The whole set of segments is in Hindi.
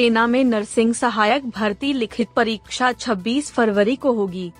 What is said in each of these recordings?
सेना में नर्सिंग सहायक भर्ती लिखित परीक्षा 26 फरवरी को होगी।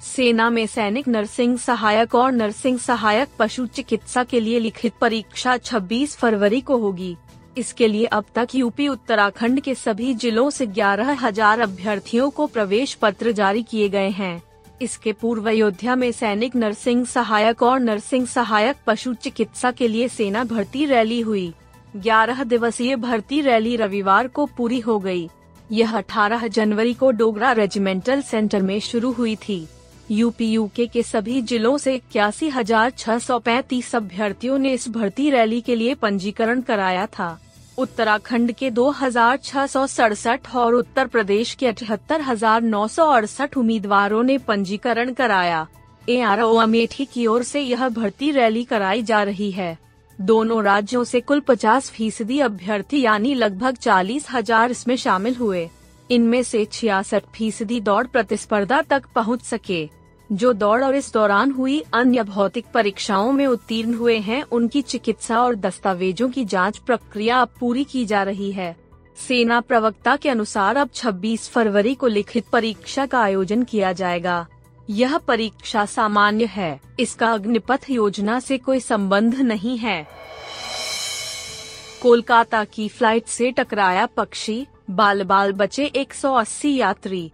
सेना में सैनिक नर्सिंग सहायक और नर्सिंग सहायक पशु चिकित्सा के लिए लिखित परीक्षा 26 फरवरी को होगी। इसके लिए अब तक यूपी, उत्तराखंड के सभी जिलों से ग्यारह हज़ार अभ्यर्थियों को प्रवेश पत्र जारी किए गए हैं। इसके पूर्व अयोध्या में सैनिक नर्सिंग सहायक और नर्सिंग सहायक पशु चिकित्सा के लिए सेना भर्ती रैली हुई। 11 दिवसीय भर्ती रैली रविवार को पूरी हो गई। यह 18 जनवरी को डोगरा रेजिमेंटल सेंटर में शुरू हुई थी। यूपी यूके के सभी जिलों से इक्यासी हज़ार छह सौ पैंतीस अभ्यर्थियों ने इस भर्ती रैली के लिए पंजीकरण कराया था। उत्तराखंड के दो हज़ार छह सौ सड़सठ और उत्तर प्रदेश के अठहत्तर हज़ार नौ सौ अड़सठ उम्मीदवारों ने पंजीकरण कराया। ए आर ओ अमेठी की ओर से यह भर्ती रैली कराई जा रही है। दोनों राज्यों से कुल 50 फ़ीसदी अभ्यर्थी यानी लगभग चालीस हज़ार इसमें शामिल हुए। इनमें से छियासठ फ़ीसदी दौड़ प्रतिस्पर्धा तक पहुँच सके। जो दौड़ और इस दौरान हुई अन्य भौतिक परीक्षाओं में उत्तीर्ण हुए हैं, उनकी चिकित्सा और दस्तावेजों की जाँच प्रक्रिया अब पूरी की जा रही है। सेना प्रवक्ता के अनुसार अब 26 फरवरी को लिखित परीक्षा का आयोजन किया जाएगा। यह परीक्षा सामान्य है। इसका अग्निपथ योजना से कोई संबंध नहीं है। कोलकाता की फ़्लाइट से टकराया पक्षी बाल बाल बचे 180 यात्री।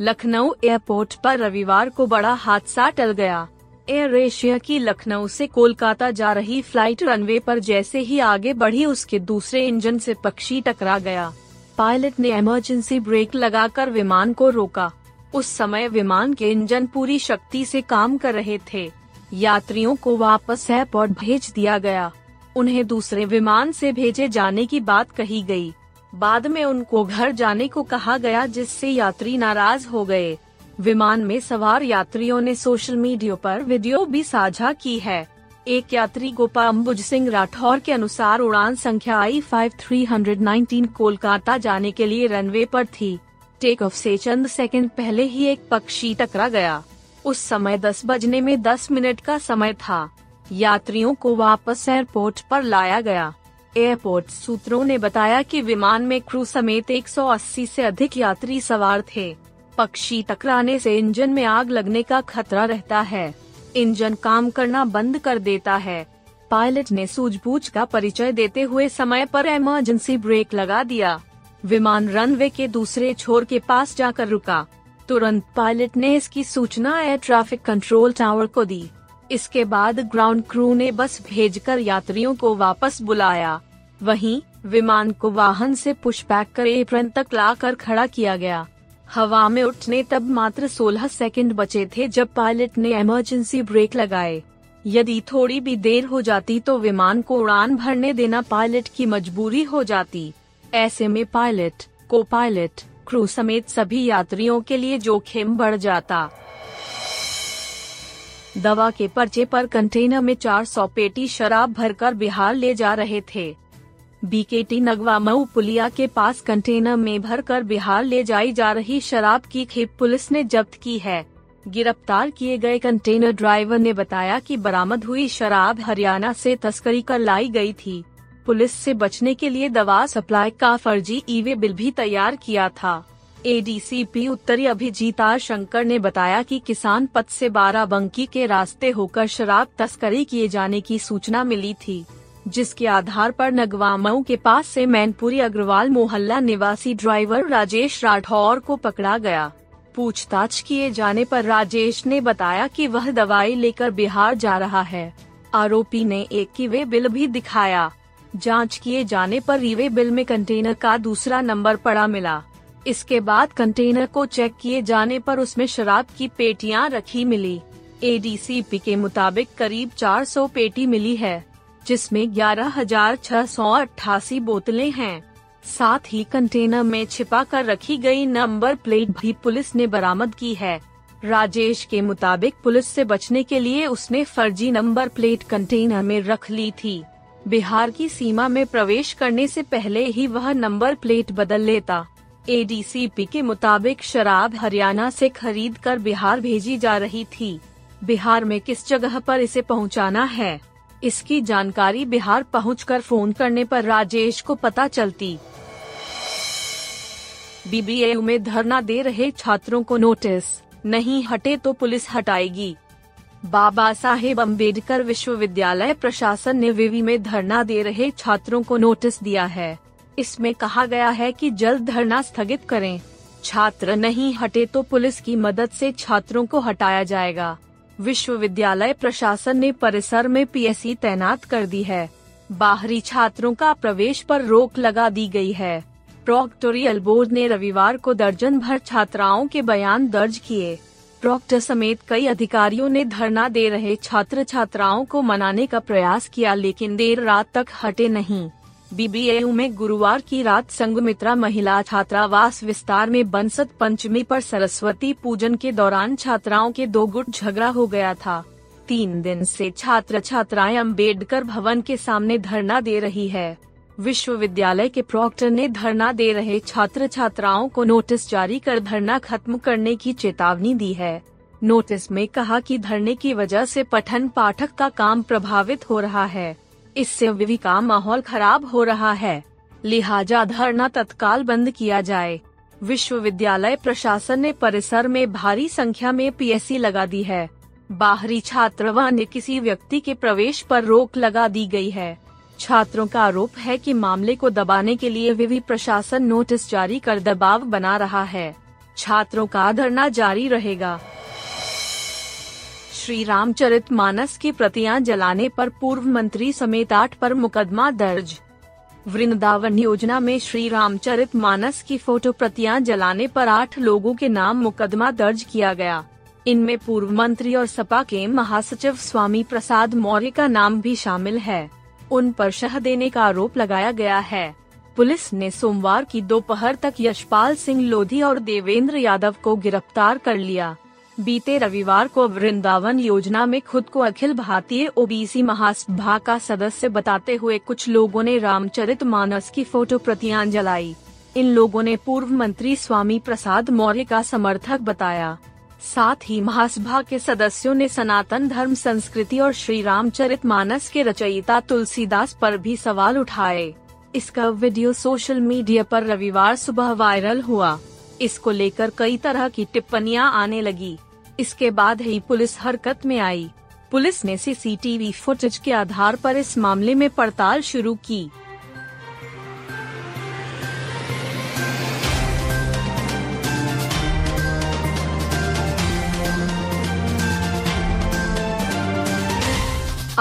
लखनऊ एयरपोर्ट पर रविवार को बड़ा हादसा टल गया। एयर एशिया की लखनऊ से कोलकाता जा रही फ़्लाइट रनवे पर जैसे ही आगे बढ़ी उसके दूसरे इंजन से पक्षी टकरा गया। पायलट ने इमरजेंसी ब्रेक लगाकर विमान को रोका। उस समय विमान के इंजन पूरी शक्ति से काम कर रहे थे। यात्रियों को वापस एयरपोर्ट भेज दिया गया। उन्हें दूसरे विमान से भेजे जाने की बात कही गई। बाद में उनको घर जाने को कहा गया जिससे यात्री नाराज़ हो गए। विमान में सवार यात्रियों ने सोशल मीडिया पर वीडियो भी साझा की है। एक यात्री गोपाम्बुज सिंह राठौर के अनुसार उड़ान संख्या आई फाइव थ्री कोलकाता जाने के लिए रनवे पर थी। टेक ऑफ़ से चंद सेकंड पहले ही एक पक्षी टकरा गया। उस समय 10 बजने में 10 मिनट का समय था। यात्रियों को वापस एयरपोर्ट पर लाया गया। एयरपोर्ट सूत्रों ने बताया कि विमान में क्रू समेत 180 से अधिक यात्री सवार थे। पक्षी टकराने से इंजन में आग लगने का खतरा रहता है। इंजन काम करना बंद कर देता है। पायलट ने सूझबूझ का परिचय देते हुए समय पर इमरजेंसी ब्रेक लगा दिया। विमान रनवे के दूसरे छोर के पास जाकर रुका। तुरंत पायलट ने इसकी सूचना एयर ट्रैफ़िक कंट्रोल टावर को दी। इसके बाद ग्राउंड क्रू ने बस भेजकर यात्रियों को वापस बुलाया। वहीं, विमान को वाहन से पुशबैक कर एप्रन तक लाकर खड़ा किया गया। हवा में उठने तब मात्र 16 सेकंड बचे थे जब पायलट ने इमरजेंसी ब्रेक लगाए। यदि थोड़ी भी देर हो जाती तो विमान को उड़ान भरने देना पायलट की मजबूरी हो जाती। ऐसे में पायलट को पायलट क्रू समेत सभी यात्रियों के लिए जोखिम बढ़ जाता। दवा के पर्चे पर कंटेनर में 400 पेटी शराब भरकर बिहार ले जा रहे थे। बीकेटी नगवा मऊ पुलिया के पास कंटेनर में भरकर बिहार ले जाई जा रही शराब की खेप पुलिस ने जब्त की है। गिरफ़्तार किए गए कंटेनर ड्राइवर ने बताया कि बरामद हुई शराब हरियाणा से तस्करी कर लाई गई थी। पुलिस से बचने के लिए दवा सप्लाई का फर्जी ईवे बिल भी तैयार किया था। एडीसीपी उत्तरी अभिजीत आर शंकर ने बताया कि किसान पथ से बाराबंकी के रास्ते होकर शराब तस्करी किए जाने की सूचना मिली थी, जिसके आधार पर नगवामऊ के पास से मैनपुरी अग्रवाल मोहल्ला निवासी ड्राइवर राजेश राठौर को पकड़ा गया। पूछताछ किए जाने पर राजेश ने बताया कि वह दवाई लेकर बिहार जा रहा है। आरोपी ने एक की वे बिल भी दिखाया। जाँच किए जाने पर रीवे बिल में कंटेनर का दूसरा नंबर पड़ा मिला। इसके बाद कंटेनर को चेक किए जाने पर उसमें शराब की पेटियाँ रखी मिली। एडीसीपी के मुताबिक करीब 400 पेटी मिली है, जिसमें ग्यारह हज़ार बोतलें हैं। साथ ही कंटेनर में छिपा कर रखी गई नंबर प्लेट भी पुलिस ने बरामद की है। राजेश के मुताबिक पुलिस से बचने के लिए उसने फर्जी नंबर प्लेट कंटेनर में रख ली थी। बिहार की सीमा में प्रवेश करने से पहले ही वह नंबर प्लेट बदल लेता। एडीसीपी के मुताबिक शराब हरियाणा से खरीद कर बिहार भेजी जा रही थी। बिहार में किस जगह पर इसे पहुंचाना है? इसकी जानकारी बिहार पहुंचकर फ़ोन करने पर राजेश को पता चलती। बीबीएयू में धरना दे रहे छात्रों को नोटिस, नहीं हटे तो पुलिस हटाएगी। बाबा साहेब अंबेडकर विश्वविद्यालय प्रशासन ने विवि में धरना दे रहे छात्रों को नोटिस दिया है। इसमें कहा गया है कि जल्द धरना स्थगित करें। छात्र नहीं हटे तो पुलिस की मदद से छात्रों को हटाया जाएगा। विश्वविद्यालय प्रशासन ने परिसर में पीएससी तैनात कर दी है। बाहरी छात्रों का प्रवेश पर रोक लगा दी गई है। प्रोक्टोरियल बोर्ड ने रविवार को दर्जन भर छात्राओं के बयान दर्ज किए। प्रॉक्टर समेत कई अधिकारियों ने धरना दे रहे छात्र छात्राओं को मनाने का प्रयास किया, लेकिन देर रात तक हटे नहीं। बीबीएयू में गुरुवार की रात संगमित्रा महिला छात्रावास विस्तार में बंसत पंचमी पर सरस्वती पूजन के दौरान छात्राओं के दो गुट झगड़ा हो गया था। तीन दिन से छात्र छात्राएँ अंबेडकर भवन के सामने धरना दे रही है। विश्वविद्यालय के प्रॉक्टर ने धरना दे रहे छात्र छात्राओं को नोटिस जारी कर धरना खत्म करने की चेतावनी दी है। नोटिस में कहा कि धरने की वजह से पठन पाठक का काम प्रभावित हो रहा है। इससे विवि का माहौल खराब हो रहा है। लिहाजा धरना तत्काल बंद किया जाए। विश्वविद्यालय प्रशासन ने परिसर में भारी संख्या में पीएससी लगा दी है। बाहरी छात्र व अन्य किसी व्यक्ति के प्रवेश पर रोक लगा दी गई है। छात्रों का आरोप है कि मामले को दबाने के लिए विवि प्रशासन नोटिस जारी कर दबाव बना रहा है। छात्रों का धरना जारी रहेगा। श्री रामचरित मानस की प्रतियाँ जलाने पर पूर्व मंत्री समेत आठ पर मुकदमा दर्ज। वृंदावन योजना में श्री रामचरित मानस की फ़ोटो प्रतियाँ जलाने पर आठ लोगों के नाम मुकदमा दर्ज किया गया। इनमें पूर्व मंत्री और सपा के महासचिव स्वामी प्रसाद मौर्य का नाम भी शामिल है। उन पर शह देने का आरोप लगाया गया है। पुलिस ने सोमवार की दोपहर तक यशपाल सिंह लोधी और देवेंद्र यादव को गिरफ़्तार कर लिया। बीते रविवार को वृंदावन योजना में खुद को अखिल भारतीय ओबीसी महासभा का सदस्य बताते हुए कुछ लोगों ने रामचरित मानस की फ़ोटो प्रतियाँ जलाई इन लोगों ने पूर्व मंत्री स्वामी प्रसाद मौर्य का समर्थक बताया। साथ ही महासभा के सदस्यों ने सनातन धर्म, संस्कृति और श्री रामचरित मानस के रचयिता तुलसीदास पर भी सवाल उठाए। इसका वीडियो सोशल मीडिया पर रविवार सुबह वायरल हुआ। इसको लेकर कई तरह की टिप्पणियाँ आने लगी। इसके बाद ही पुलिस हरकत में आई। पुलिस ने सीसीटीवी फुटेज के आधार पर इस मामले में पड़ताल शुरू की।